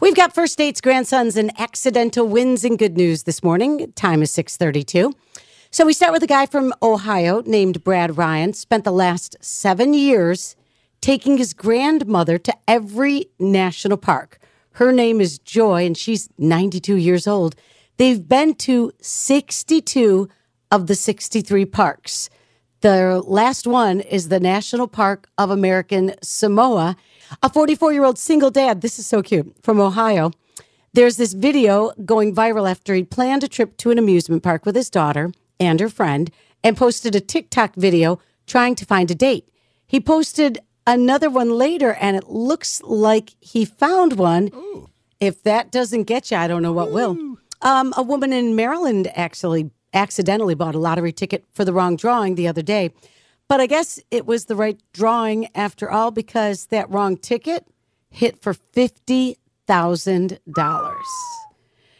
We've got first dates, grandsons, and accidental wins and good news this morning. Time is 632. So we start with a guy from Ohio named Brad Ryan. Spent the last seven years taking his grandmother to every national park. Her name is Joy, and she's 92 years old. They've been to 62 of the 63 parks. The last one is the National Park of American Samoa. A 44 year old single dad, this is so cute, from Ohio. There's this video going viral after he planned a trip to an amusement park with his daughter and her friend and posted a TikTok video trying to find a date. He posted another one later and it looks like he found one. Ooh. If that doesn't get you, I don't know what Ooh. will. Um, a woman in Maryland actually accidentally bought a lottery ticket for the wrong drawing the other day. But I guess it was the right drawing after all because that wrong ticket hit for $50,000.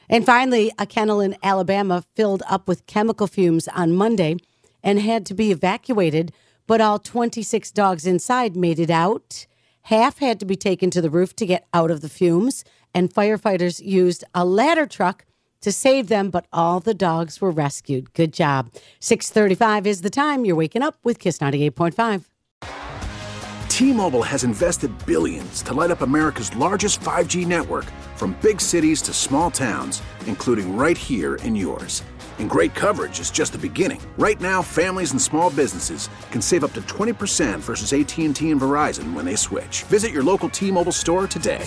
And finally, a kennel in Alabama filled up with chemical fumes on Monday and had to be evacuated, but all 26 dogs inside made it out. Half had to be taken to the roof to get out of the fumes, and firefighters used a ladder truck to save them, but all the dogs were rescued. Good job. 635 is the time. You're waking up with Kiss 98.5. T-Mobile has invested billions to light up America's largest 5G network from big cities to small towns, including right here in yours. And great coverage is just the beginning. Right now, families and small businesses can save up to 20% versus AT&T and Verizon when they switch. Visit your local T-Mobile store today.